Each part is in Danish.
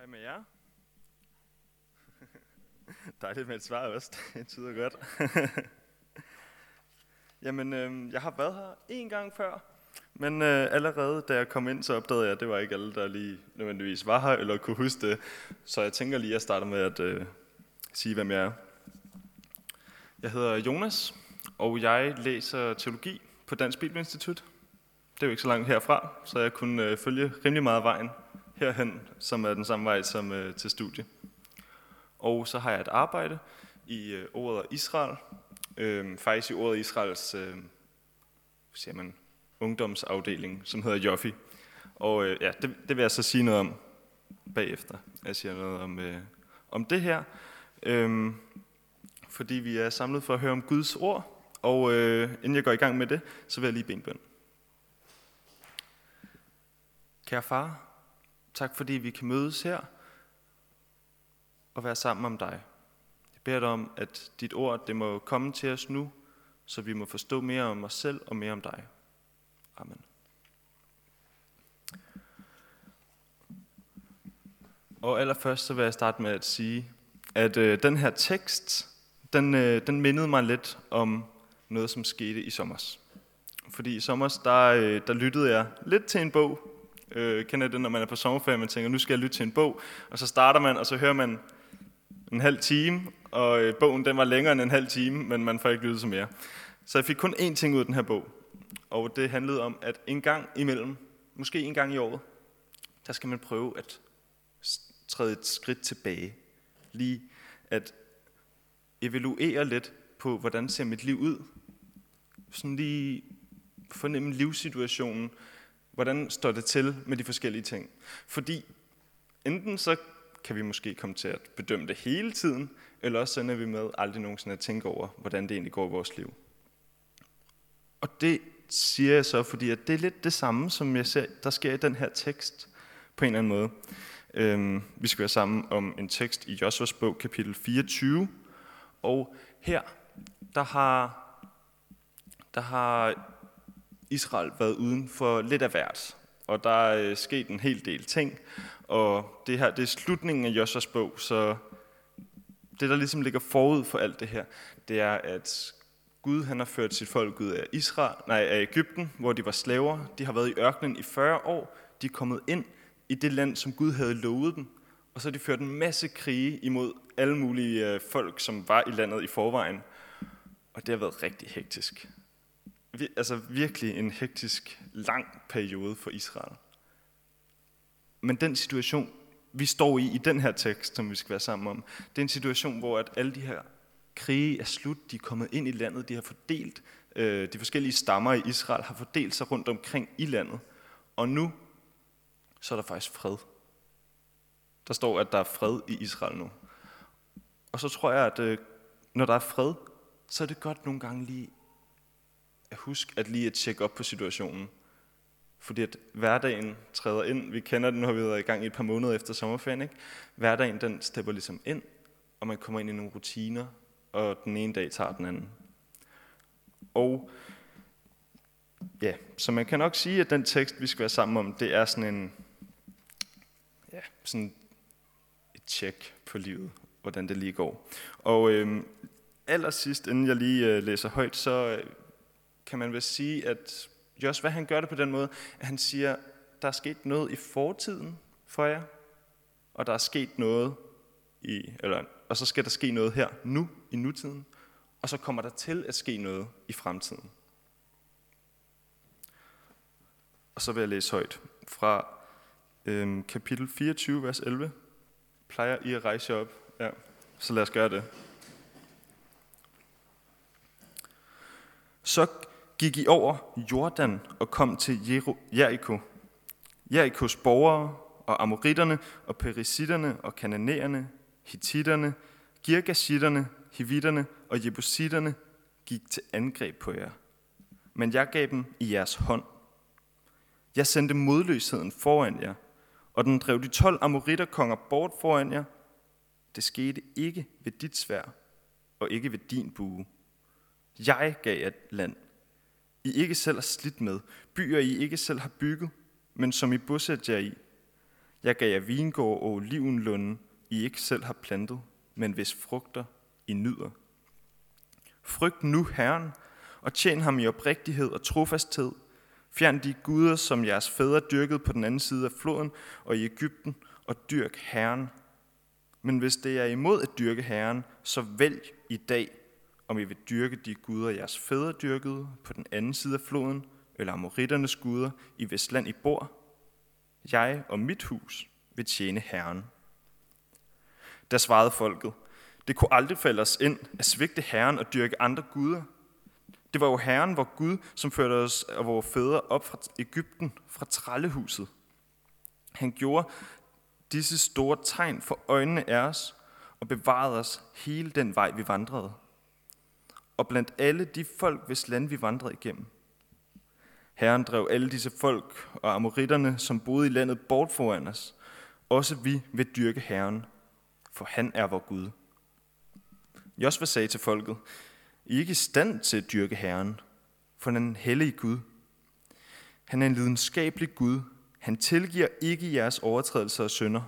Hej med jer. Dejligt med et svar også. Det tyder godt. Jamen, øh, jeg har været her en gang før, men øh, allerede da jeg kom ind, så opdagede jeg, at det var ikke alle, der lige nødvendigvis var her, eller kunne huske det. Så jeg tænker lige at starter med at øh, sige, hvem jeg er. Jeg hedder Jonas, og jeg læser teologi på Dansk Bibelinstitut. Det er jo ikke så langt herfra, så jeg kunne øh, følge rimelig meget vejen herhen, som er den samme vej som øh, til studie. Og så har jeg et arbejde i øh, ordet Israel, øh, faktisk i ordet Israels øh, siger man, ungdomsafdeling, som hedder Joffi. Og øh, ja, det, det vil jeg så sige noget om bagefter. Jeg siger noget om, øh, om det her, øh, fordi vi er samlet for at høre om Guds ord. Og øh, inden jeg går i gang med det, så vil jeg lige bede en bøn. Kære far, tak fordi vi kan mødes her og være sammen om dig. Jeg beder dig om, at dit ord det må komme til os nu, så vi må forstå mere om os selv og mere om dig. Amen. Og allerførst så vil jeg starte med at sige, at øh, den her tekst, den, øh, den mindede mig lidt om noget, som skete i sommer. Fordi i sommer, der, øh, der lyttede jeg lidt til en bog. Øh, kender det, når man er på sommerferie, man tænker, nu skal jeg lytte til en bog. Og så starter man, og så hører man en halv time, og øh, bogen den var længere end en halv time, men man får ikke lyttet så mere. Så jeg fik kun én ting ud af den her bog, og det handlede om, at en gang imellem, måske en gang i året, der skal man prøve at træde et skridt tilbage. Lige at evaluere lidt på, hvordan ser mit liv ud. Sådan lige fornemme livssituationen. Hvordan står det til med de forskellige ting? Fordi enten så kan vi måske komme til at bedømme det hele tiden, eller også sender vi med aldrig nogensinde at tænke over, hvordan det egentlig går i vores liv. Og det siger jeg så, fordi at det er lidt det samme, som jeg ser, der sker i den her tekst, på en eller anden måde. Øhm, vi skal være sammen om en tekst i Josvas bog, kapitel 24, og her, der har, der har Israel været uden for lidt af hvert, og der er øh, sket en hel del ting, og det her det er slutningen af Joshuas bog, så det, der ligesom ligger forud for alt det her, det er, at Gud han har ført sit folk ud af, Israel, nej, af Ægypten, hvor de var slaver. De har været i ørkenen i 40 år. De er kommet ind i det land, som Gud havde lovet dem. Og så har de ført en masse krige imod alle mulige øh, folk, som var i landet i forvejen. Og det har været rigtig hektisk. Altså virkelig en hektisk, lang periode for Israel. Men den situation, vi står i i den her tekst, som vi skal være sammen om, det er en situation, hvor at alle de her krige er slut, de er kommet ind i landet, de har fordelt, øh, de forskellige stammer i Israel har fordelt sig rundt omkring i landet. Og nu, så er der faktisk fred. Der står, at der er fred i Israel nu. Og så tror jeg, at øh, når der er fred, så er det godt nogle gange lige husk at lige at tjekke op på situationen. Fordi at hverdagen træder ind. Vi kender den, når vi har været i gang i et par måneder efter sommerferien. Ikke? Hverdagen den stepper ligesom ind, og man kommer ind i nogle rutiner, og den ene dag tager den anden. Og ja, så man kan nok sige, at den tekst, vi skal være sammen om, det er sådan en, ja, sådan et tjek på livet, hvordan det lige går. Og øhm, allersidst, inden jeg lige øh, læser højt, så øh, kan man vel sige, at Jos, hvad han gør det på den måde, at han siger, der er sket noget i fortiden for jer, og der er sket noget i, eller, og så skal der ske noget her nu, i nutiden, og så kommer der til at ske noget i fremtiden. Og så vil jeg læse højt fra øhm, kapitel 24, vers 11. Plejer I at rejse op? Ja, så lad os gøre det. Så gik I over Jordan og kom til Jericho. Jerikos borgere og amoritterne og perisitterne og kananæerne, hititterne, girgashitterne, hivitterne og jebusitterne gik til angreb på jer. Men jeg gav dem i jeres hånd. Jeg sendte modløsheden foran jer, og den drev de 12 amoritterkonger bort foran jer. Det skete ikke ved dit svær, og ikke ved din bue. Jeg gav jer land, i ikke selv har slidt med, byer I ikke selv har bygget, men som I bosætter jer i. Jeg gav jer vingård og olivenlunde, I ikke selv har plantet, men hvis frugter I nyder. Frygt nu Herren, og tjen ham i oprigtighed og trofasthed. Fjern de guder, som jeres fædre dyrkede på den anden side af floden og i Ægypten, og dyrk Herren. Men hvis det er imod at dyrke Herren, så vælg i dag, om I vil dyrke de guder, jeres fædre dyrkede på den anden side af floden, eller amoritternes guder i Vestland i Bor. Jeg og mit hus vil tjene Herren. Der svarede folket, det kunne aldrig falde os ind at svigte Herren og dyrke andre guder. Det var jo Herren, vor Gud, som førte os og vores fædre op fra Ægypten, fra trællehuset. Han gjorde disse store tegn for øjnene af os og bevarede os hele den vej, vi vandrede. Og blandt alle de folk, hvis land vi vandrede igennem. Herren drev alle disse folk og amoritterne, som boede i landet, bort foran os. Også vi vil dyrke Herren, for han er vor Gud. Josva sagde til folket, I er ikke i stand til at dyrke Herren, for han er en hellig Gud. Han er en lidenskabelig Gud. Han tilgiver ikke jeres overtrædelser og synder.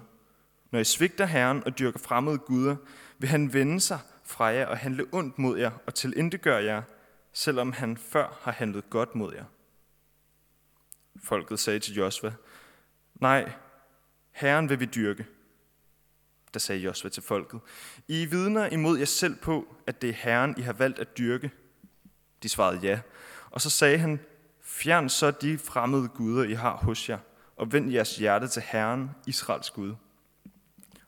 Når I svigter Herren og dyrker fremmede guder, vil han vende sig fra jer og handle ondt mod jer og tilintetgøre jer, selvom han før har handlet godt mod jer. Folket sagde til Josva, nej, Herren vil vi dyrke. Der sagde Josva til folket, I vidner imod jer selv på, at det er Herren, I har valgt at dyrke. De svarede ja. Og så sagde han, fjern så de fremmede guder, I har hos jer, og vend jeres hjerte til Herren, Israels Gud.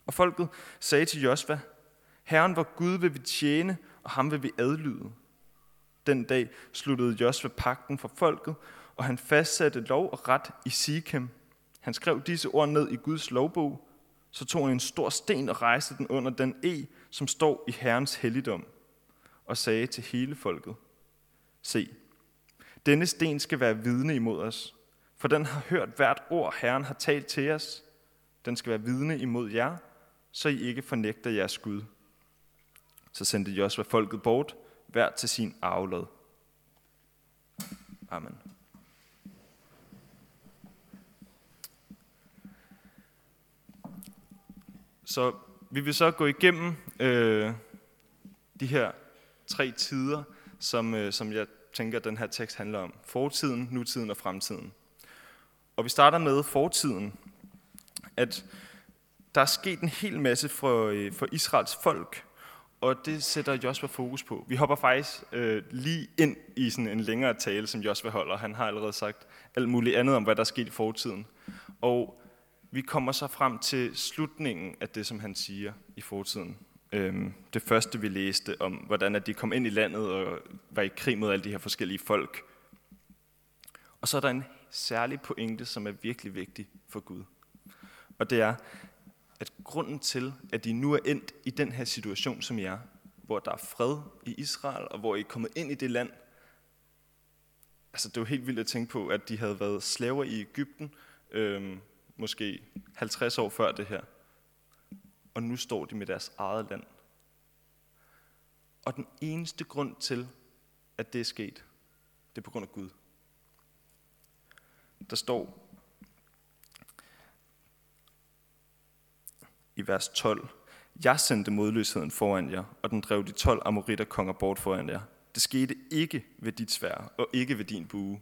Og folket sagde til Josva, Herren, var Gud vil vi tjene, og ham vil vi adlyde. Den dag sluttede Josva pakten for folket, og han fastsatte lov og ret i Sikhem. Han skrev disse ord ned i Guds lovbog, så tog han en stor sten og rejste den under den e, som står i Herrens helligdom, og sagde til hele folket, Se, denne sten skal være vidne imod os, for den har hørt hvert ord, Herren har talt til os. Den skal være vidne imod jer, så I ikke fornægter jeres Gud. Så sendte Josva folket bort, hver til sin arvelod. Amen. Så vi vil så gå igennem øh, de her tre tider, som, øh, som jeg tænker, den her tekst handler om. Fortiden, nutiden og fremtiden. Og vi starter med fortiden, at der er sket en hel masse for, øh, for Israels folk, og det sætter Josva fokus på. Vi hopper faktisk øh, lige ind i sådan en længere tale, som Josva holder. Han har allerede sagt alt muligt andet om, hvad der er sket i fortiden. Og vi kommer så frem til slutningen af det, som han siger i fortiden. Øhm, det første, vi læste om, hvordan at de kom ind i landet og var i krig mod alle de her forskellige folk. Og så er der en særlig pointe, som er virkelig vigtig for Gud. Og det er, at grunden til, at de nu er endt i den her situation, som I er, hvor der er fred i Israel, og hvor I er kommet ind i det land, altså det er jo helt vildt at tænke på, at de havde været slaver i Ægypten, øhm, måske 50 år før det her. Og nu står de med deres eget land. Og den eneste grund til, at det er sket, det er på grund af Gud. Der står i vers 12, Jeg sendte modløsheden foran jer, og den drev de 12 amoritter konger bort foran jer. Det skete ikke ved dit svær, og ikke ved din bue.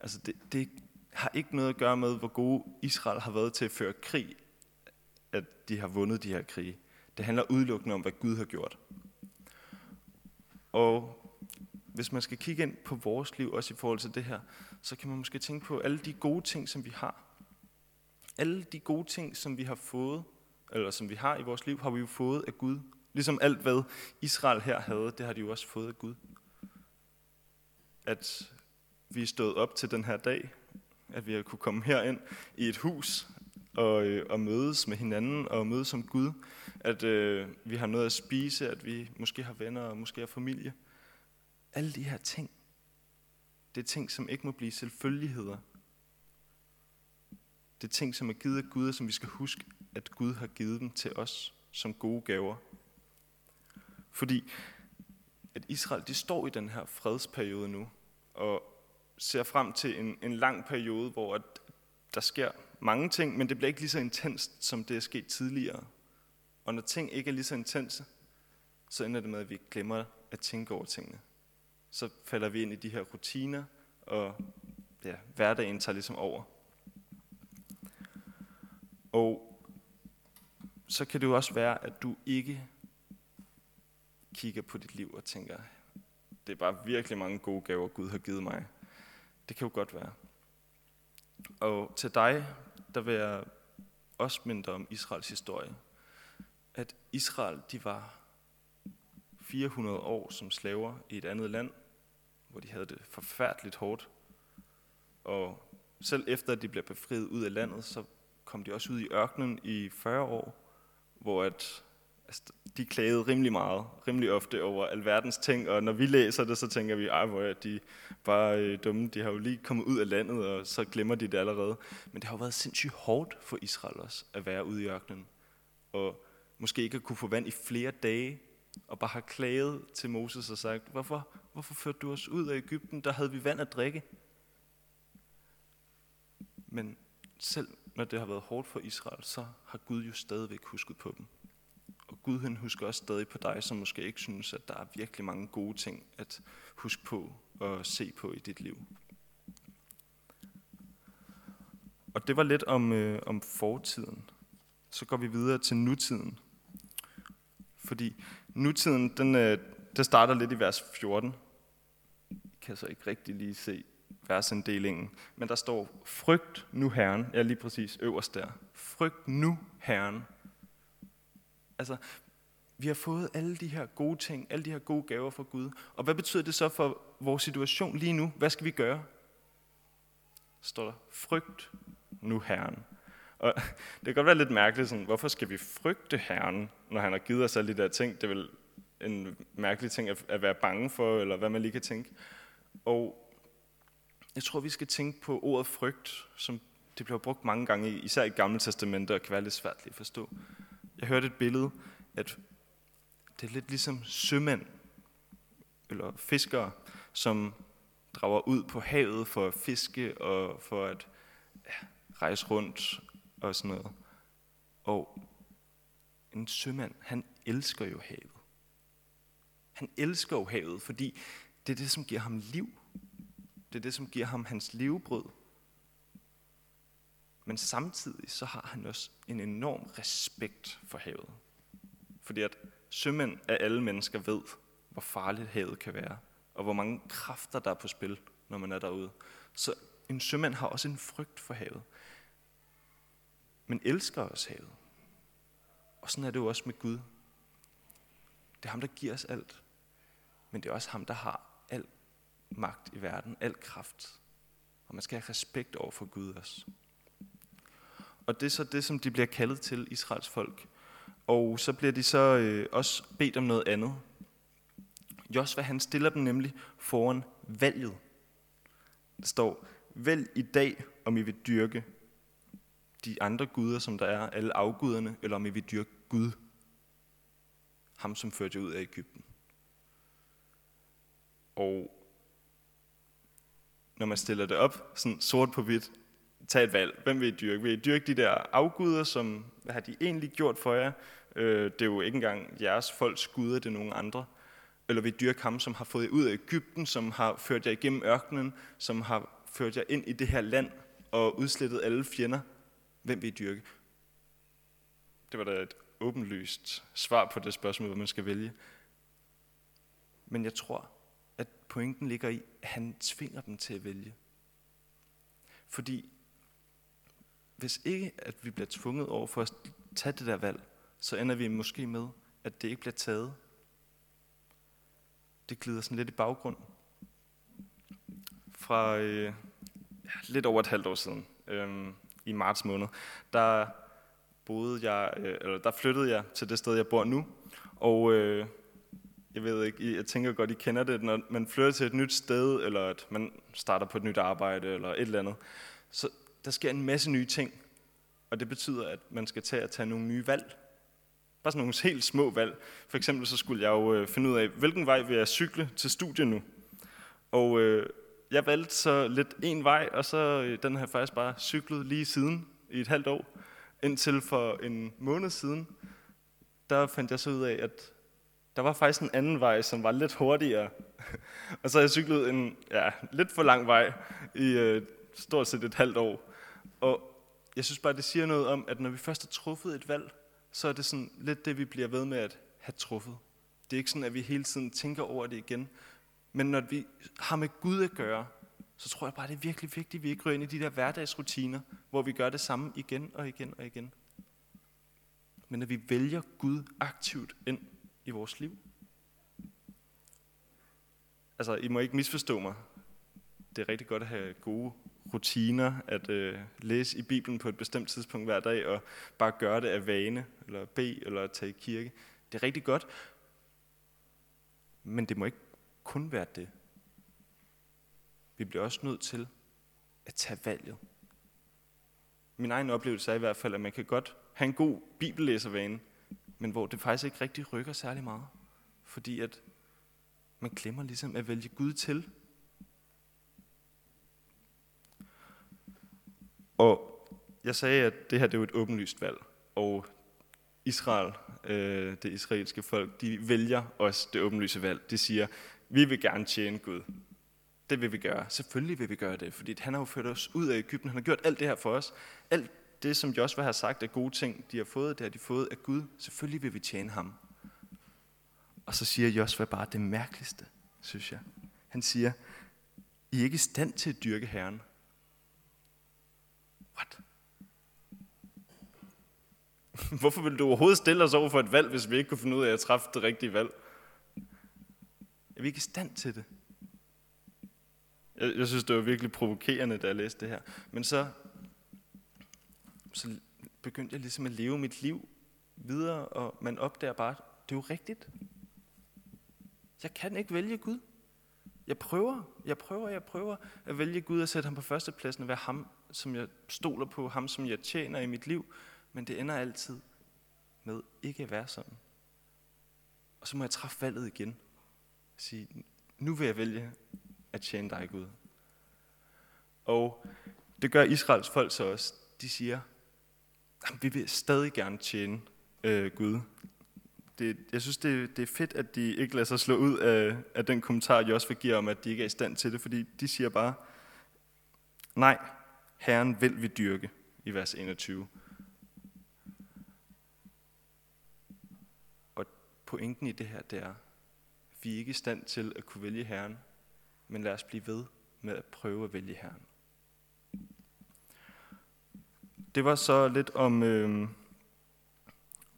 Altså det, det har ikke noget at gøre med, hvor gode Israel har været til at føre krig, at de har vundet de her krige. Det handler udelukkende om, hvad Gud har gjort. Og hvis man skal kigge ind på vores liv, også i forhold til det her, så kan man måske tænke på alle de gode ting, som vi har. Alle de gode ting, som vi har fået, eller som vi har i vores liv, har vi jo fået af Gud. Ligesom alt, hvad Israel her havde, det har de jo også fået af Gud. At vi er stået op til den her dag, at vi har kunne komme herind i et hus og, øh, og mødes med hinanden og mødes som Gud. At øh, vi har noget at spise, at vi måske har venner og måske har familie. Alle de her ting, det er ting, som ikke må blive selvfølgeligheder. Det er ting, som er givet af Gud, og som vi skal huske, at Gud har givet dem til os som gode gaver. Fordi at Israel, de står i den her fredsperiode nu, og ser frem til en, en lang periode, hvor at der sker mange ting, men det bliver ikke lige så intenst, som det er sket tidligere. Og når ting ikke er lige så intense, så ender det med, at vi glemmer at tænke over tingene. Så falder vi ind i de her rutiner, og ja, hverdagen tager ligesom over. Og så kan det jo også være, at du ikke kigger på dit liv og tænker, det er bare virkelig mange gode gaver, Gud har givet mig. Det kan jo godt være. Og til dig, der vil jeg også minde om Israels historie. At Israel, de var 400 år som slaver i et andet land, hvor de havde det forfærdeligt hårdt. Og selv efter at de blev befriet ud af landet, så kom de også ud i ørkenen i 40 år, hvor at, altså, de klagede rimelig meget, rimelig ofte over alverdens ting, og når vi læser det, så tænker vi, ej, hvor er de bare øh, dumme, de har jo lige kommet ud af landet, og så glemmer de det allerede. Men det har jo været sindssygt hårdt for Israel også, at være ude i ørkenen, og måske ikke at kunne få vand i flere dage, og bare har klaget til Moses og sagt, hvorfor, hvorfor førte du os ud af Ægypten? Der havde vi vand at drikke. Men selv når det har været hårdt for Israel, så har Gud jo stadigvæk husket på dem. Og Gud han husker også stadig på dig, som måske ikke synes, at der er virkelig mange gode ting at huske på og se på i dit liv. Og det var lidt om, øh, om fortiden. Så går vi videre til nutiden. Fordi nutiden, den, øh, det starter lidt i vers 14. Jeg kan så ikke rigtig lige se versinddelingen. Men der står, frygt nu Herren. Ja, lige præcis øverst der. Frygt nu Herren. Altså, vi har fået alle de her gode ting, alle de her gode gaver fra Gud. Og hvad betyder det så for vores situation lige nu? Hvad skal vi gøre? Står der, frygt nu Herren. Og det kan godt være lidt mærkeligt, sådan, hvorfor skal vi frygte Herren, når han har givet os alle de der ting? Det er vel en mærkelig ting at, at være bange for, eller hvad man lige kan tænke. Og jeg tror, vi skal tænke på ordet frygt, som det bliver brugt mange gange, især i Gamle Testamente, og kan være lidt svært at forstå. Jeg hørte et billede, at det er lidt ligesom sømænd, eller fiskere, som drager ud på havet for at fiske og for at ja, rejse rundt og sådan noget. Og en sømand, han elsker jo havet. Han elsker jo havet, fordi det er det, som giver ham liv. Det er det, som giver ham hans levebrød. Men samtidig så har han også en enorm respekt for havet. Fordi at sømænd af alle mennesker ved, hvor farligt havet kan være, og hvor mange kræfter der er på spil, når man er derude. Så en sømand har også en frygt for havet, men elsker også havet. Og sådan er det jo også med Gud. Det er ham, der giver os alt, men det er også ham, der har magt i verden, al kraft. Og man skal have respekt over for Gud også. Og det er så det, som de bliver kaldet til, Israels folk. Og så bliver de så øh, også bedt om noget andet. Josva han stiller dem nemlig foran valget. Der står, vælg i dag, om I vil dyrke de andre guder, som der er, alle afguderne, eller om I vil dyrke Gud. Ham, som førte jer ud af Ægypten. Og når man stiller det op, sådan sort på hvidt, tag et valg. Hvem vil I dyrke? Vil I dyrke de der afguder, som hvad har de egentlig gjort for jer? Øh, det er jo ikke engang jeres folks guder, det er nogen andre. Eller vil I dyrke ham, som har fået jer ud af Ægypten, som har ført jer igennem ørkenen, som har ført jer ind i det her land og udslettet alle fjender? Hvem vil I dyrke? Det var da et åbenlyst svar på det spørgsmål, hvad man skal vælge. Men jeg tror, pointen ligger i, at han tvinger dem til at vælge. Fordi hvis ikke, at vi bliver tvunget over for at tage det der valg, så ender vi måske med, at det ikke bliver taget. Det glider sådan lidt i baggrund. Fra øh, lidt over et halvt år siden, øh, i marts måned, der boede jeg, øh, eller der flyttede jeg til det sted, jeg bor nu. Og øh, jeg ved ikke, jeg tænker godt, I kender det, når man flytter til et nyt sted, eller at man starter på et nyt arbejde, eller et eller andet. Så der sker en masse nye ting, og det betyder, at man skal tage at tage nogle nye valg. Bare sådan nogle helt små valg. For eksempel så skulle jeg jo øh, finde ud af, hvilken vej vil jeg cykle til studiet nu. Og øh, jeg valgte så lidt en vej, og så øh, den har jeg faktisk bare cyklet lige siden i et halvt år. Indtil for en måned siden, der fandt jeg så ud af, at der var faktisk en anden vej, som var lidt hurtigere. og så havde jeg cyklet en ja, lidt for lang vej i øh, stort set et halvt år. Og jeg synes bare, det siger noget om, at når vi først har truffet et valg, så er det sådan lidt det, vi bliver ved med at have truffet. Det er ikke sådan, at vi hele tiden tænker over det igen. Men når vi har med Gud at gøre, så tror jeg bare, det er virkelig vigtigt, at vi ikke ryger ind i de der hverdagsrutiner, hvor vi gør det samme igen og igen og igen. Men at vi vælger Gud aktivt ind i vores liv. Altså, I må ikke misforstå mig. Det er rigtig godt at have gode rutiner, at øh, læse i Bibelen på et bestemt tidspunkt hver dag, og bare gøre det af vane, eller bede, eller tage i kirke. Det er rigtig godt. Men det må ikke kun være det. Vi bliver også nødt til at tage valget. Min egen oplevelse er i hvert fald, at man kan godt have en god bibellæservane, men hvor det faktisk ikke rigtig rykker særlig meget. Fordi at man glemmer ligesom at vælge Gud til. Og jeg sagde, at det her det er jo et åbenlyst valg, og Israel, øh, det israelske folk, de vælger også det åbenlyse valg. De siger, vi vil gerne tjene Gud. Det vil vi gøre. Selvfølgelig vil vi gøre det, fordi han har jo ført os ud af Ægypten. Han har gjort alt det her for os. Alt det, som Joshua har sagt er gode ting, de har fået, det har de fået af Gud. Selvfølgelig vil vi tjene ham. Og så siger Joshua bare det mærkeligste, synes jeg. Han siger, I er ikke i stand til at dyrke Herren. What? Hvorfor vil du overhovedet stille os over for et valg, hvis vi ikke kunne finde ud af at træffe det rigtige valg? Er vi ikke i stand til det? Jeg, jeg synes, det var virkelig provokerende, da jeg læste det her. Men så, så begyndte jeg ligesom at leve mit liv videre, og man opdager bare, det er jo rigtigt. Jeg kan ikke vælge Gud. Jeg prøver, jeg prøver, jeg prøver at vælge Gud og sætte ham på førstepladsen og være ham, som jeg stoler på, ham, som jeg tjener i mit liv. Men det ender altid med ikke at være sådan. Og så må jeg træffe valget igen. Sige, nu vil jeg vælge at tjene dig, Gud. Og det gør Israels folk så også. De siger, vi vil stadig gerne tjene øh, Gud. Det, jeg synes, det, det er fedt, at de ikke lader sig slå ud af, af den kommentar, Josva giver om, at de ikke er i stand til det, fordi de siger bare, nej, Herren vil vi dyrke, i vers 21. Og pointen i det her, det er, vi er ikke i stand til at kunne vælge Herren, men lad os blive ved med at prøve at vælge Herren. Det var så lidt om, øh,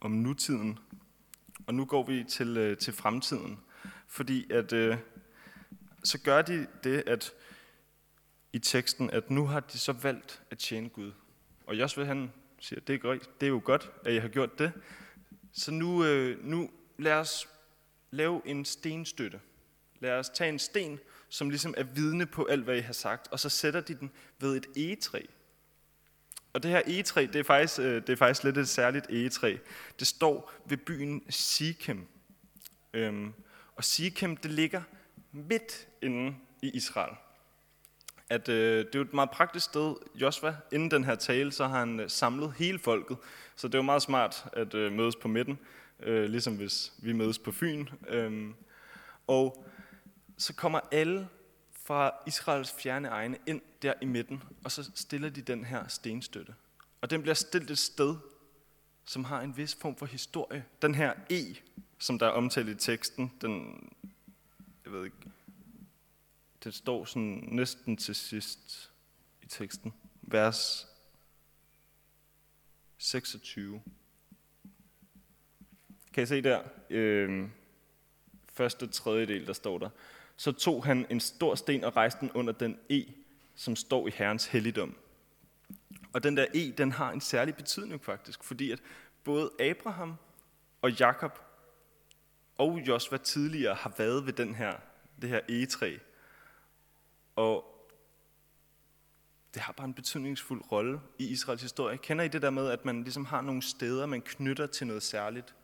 om nutiden, og nu går vi til, øh, til fremtiden. Fordi at, øh, så gør de det, at i teksten, at nu har de så valgt at tjene Gud. Og Josve han siger, det er, godt, det er jo godt, at jeg har gjort det. Så nu, øh, nu lad os lave en stenstøtte. Lad os tage en sten, som ligesom er vidne på alt, hvad I har sagt, og så sætter de den ved et egetræ. Og det her egetræ, det er faktisk, øh, det er faktisk lidt et særligt egetræ. Det står ved byen Sikhem. Øhm, og Sikhem, det ligger midt inde i Israel. At, øh, det er jo et meget praktisk sted. Josva, inden den her tale, så har han øh, samlet hele folket. Så det er jo meget smart at øh, mødes på midten, øh, ligesom hvis vi mødes på Fyn. Øhm, og så kommer alle fra Israels fjerne egne ind der i midten, og så stiller de den her stenstøtte. Og den bliver stillet et sted, som har en vis form for historie. Den her E, som der er omtalt i teksten, den, jeg ved ikke, det står sådan næsten til sidst i teksten, vers 26. Kan I se der? Øh, første tredjedel, der står der så tog han en stor sten og rejste den under den E, som står i Herrens helligdom. Og den der E, den har en særlig betydning faktisk, fordi at både Abraham og Jakob og Josva tidligere har været ved den her, det her egetræ. Og det har bare en betydningsfuld rolle i Israels historie. Kender I det der med, at man ligesom har nogle steder, man knytter til noget særligt?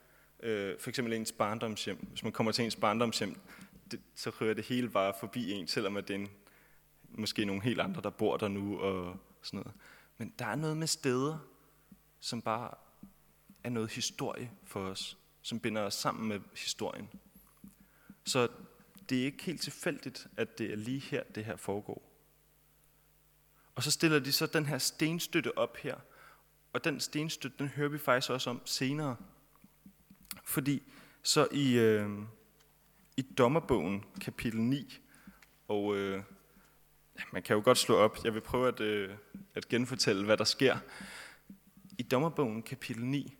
Øh, for eksempel ens barndomshjem. Hvis man kommer til ens barndomshjem, det, så rører det hele bare forbi en, selvom at det er en, måske nogle helt andre, der bor der nu og sådan noget. Men der er noget med steder, som bare er noget historie for os, som binder os sammen med historien. Så det er ikke helt tilfældigt, at det er lige her, det her foregår. Og så stiller de så den her stenstøtte op her, og den stenstøtte, den hører vi faktisk også om senere. Fordi så i, øh, i dommerbogen, kapitel 9, og øh, man kan jo godt slå op, jeg vil prøve at, øh, at genfortælle, hvad der sker. I dommerbogen, kapitel 9,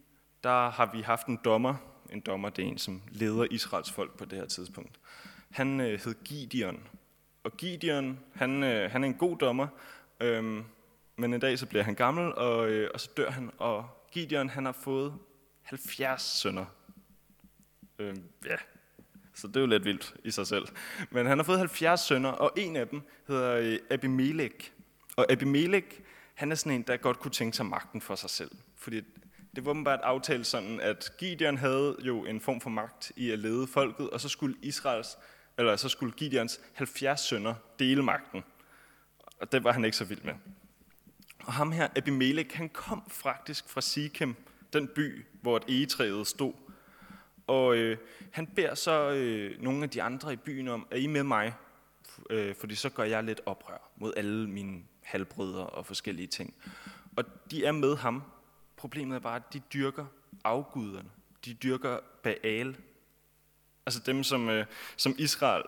der har vi haft en dommer, en dommer det er en, som leder Israels folk på det her tidspunkt. Han øh, hed Gideon, og Gideon, han, øh, han er en god dommer, øh, men en dag så bliver han gammel, og, øh, og så dør han, og Gideon han har fået 70 sønner. Øh, ja, så det er jo lidt vildt i sig selv. Men han har fået 70 sønner, og en af dem hedder øh, Abimelech. Og Abimelech, han er sådan en, der godt kunne tænke sig magten for sig selv. Fordi det var bare et aftale sådan, at Gideon havde jo en form for magt i at lede folket, og så skulle Israels, eller så skulle Gideons 70 sønner dele magten. Og det var han ikke så vild med. Og ham her, Abimelech, han kom faktisk fra Sikhem, den by, hvor et egetræet stod. Og øh, han beder så øh, nogle af de andre i byen om, er I med mig? Øh, fordi så gør jeg lidt oprør mod alle mine halvbrødre og forskellige ting. Og de er med ham. Problemet er bare, at de dyrker afguderne. De dyrker Baal. Altså dem, som, øh, som Israel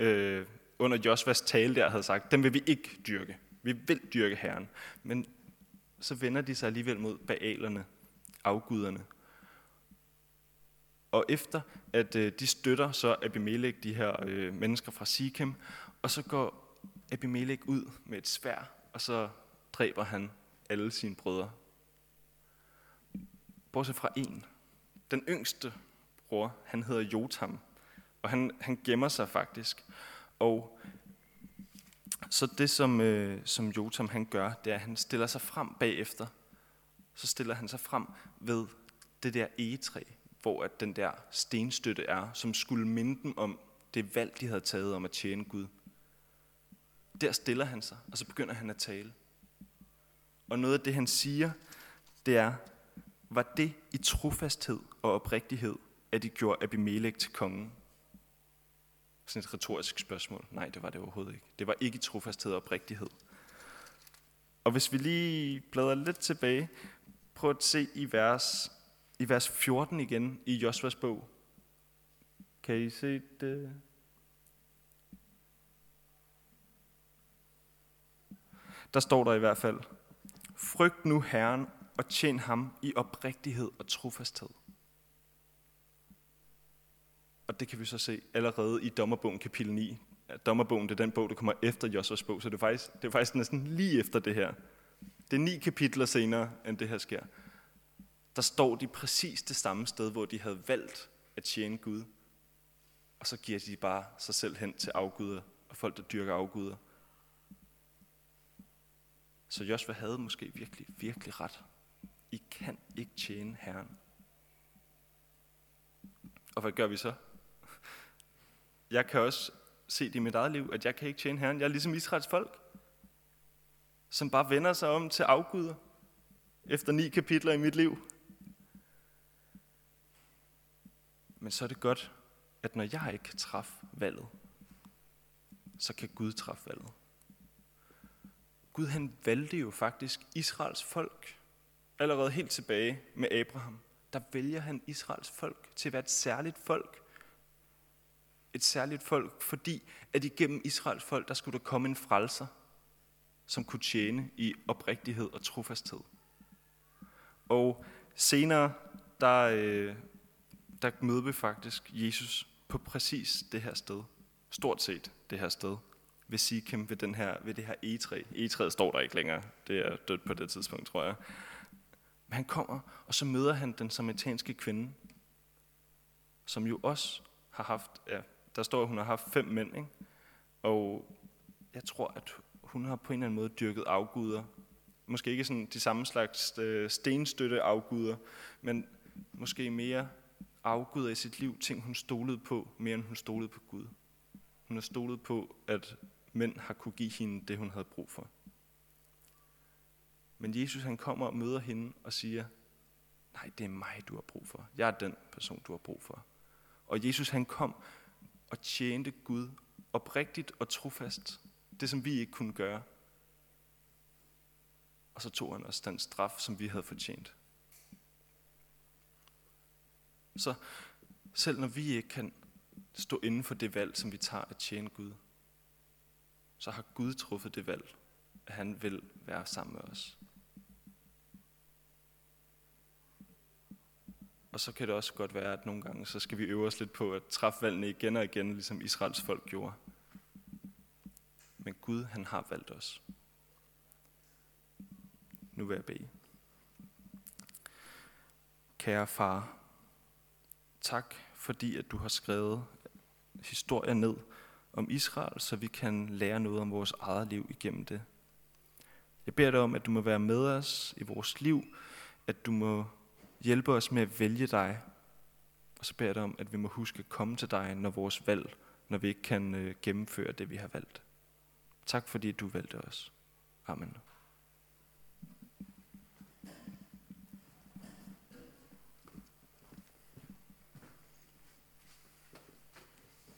øh, under Josvas tale der havde sagt, dem vil vi ikke dyrke. Vi vil dyrke Herren. Men så vender de sig alligevel mod Baalerne, afguderne. Og efter at øh, de støtter så Abimelech, de her øh, mennesker fra Sikhem, og så går Abimelech ud med et svær, og så dræber han alle sine brødre. Bortset fra en. Den yngste bror, han hedder Jotam, og han, han gemmer sig faktisk. Og så det, som, øh, som Jotam han gør, det er, at han stiller sig frem bagefter. Så stiller han sig frem ved det der egetræ, hvor at den der stenstøtte er, som skulle minde dem om det valg, de havde taget om at tjene Gud. Der stiller han sig, og så begynder han at tale. Og noget af det, han siger, det er, var det i trofasthed og oprigtighed, at de gjorde Abimelech til kongen? Sådan et retorisk spørgsmål. Nej, det var det overhovedet ikke. Det var ikke i trofasthed og oprigtighed. Og hvis vi lige bladrer lidt tilbage, prøv at se i vers i vers 14 igen i Josvas bog. Kan I se det? Der står der i hvert fald, Frygt nu Herren og tjen ham i oprigtighed og trofasthed. Og det kan vi så se allerede i Dommerbogen kapitel 9. Dommerbogen det er den bog, der kommer efter Josvas bog, så det er, faktisk, det er faktisk næsten lige efter det her. Det er ni kapitler senere, end det her sker der står de præcis det samme sted, hvor de havde valgt at tjene Gud. Og så giver de bare sig selv hen til afguder og folk, der dyrker afguder. Så Josva havde måske virkelig, virkelig ret. I kan ikke tjene Herren. Og hvad gør vi så? Jeg kan også se det i mit eget liv, at jeg kan ikke tjene Herren. Jeg er ligesom Israels folk, som bare vender sig om til afguder efter ni kapitler i mit liv. Men så er det godt, at når jeg ikke kan træffe valget, så kan Gud træffe valget. Gud han valgte jo faktisk Israels folk. Allerede helt tilbage med Abraham, der vælger han Israels folk til at være et særligt folk. Et særligt folk, fordi at igennem Israels folk, der skulle der komme en frelser, som kunne tjene i oprigtighed og trofasthed. Og senere, der, øh, der møder vi faktisk Jesus på præcis det her sted. Stort set det her sted. Ved Sikkim, ved, den her, ved det her egetræ. Egetræet står der ikke længere. Det er dødt på det tidspunkt, tror jeg. Men han kommer, og så møder han den samaritanske kvinde, som jo også har haft, ja, der står, at hun har haft fem mænd, ikke? og jeg tror, at hun har på en eller anden måde dyrket afguder. Måske ikke sådan de samme slags øh, stenstøtte afguder, men måske mere afguder i sit liv ting, hun stolede på, mere end hun stolede på Gud. Hun har stolet på, at mænd har kunne give hende det, hun havde brug for. Men Jesus han kommer og møder hende og siger, nej, det er mig, du har brug for. Jeg er den person, du har brug for. Og Jesus han kom og tjente Gud oprigtigt og trofast. Det, som vi ikke kunne gøre. Og så tog han os den straf, som vi havde fortjent. Så selv når vi ikke kan stå inden for det valg, som vi tager at tjene Gud, så har Gud truffet det valg, at han vil være sammen med os. Og så kan det også godt være, at nogle gange, så skal vi øve os lidt på at træffe valgene igen og igen, ligesom Israels folk gjorde. Men Gud, han har valgt os. Nu vil jeg bede. Kære far, tak fordi at du har skrevet historier ned om Israel, så vi kan lære noget om vores eget liv igennem det. Jeg beder dig om, at du må være med os i vores liv, at du må hjælpe os med at vælge dig, og så beder jeg dig om, at vi må huske at komme til dig, når vores valg, når vi ikke kan øh, gennemføre det, vi har valgt. Tak fordi du valgte os. Amen.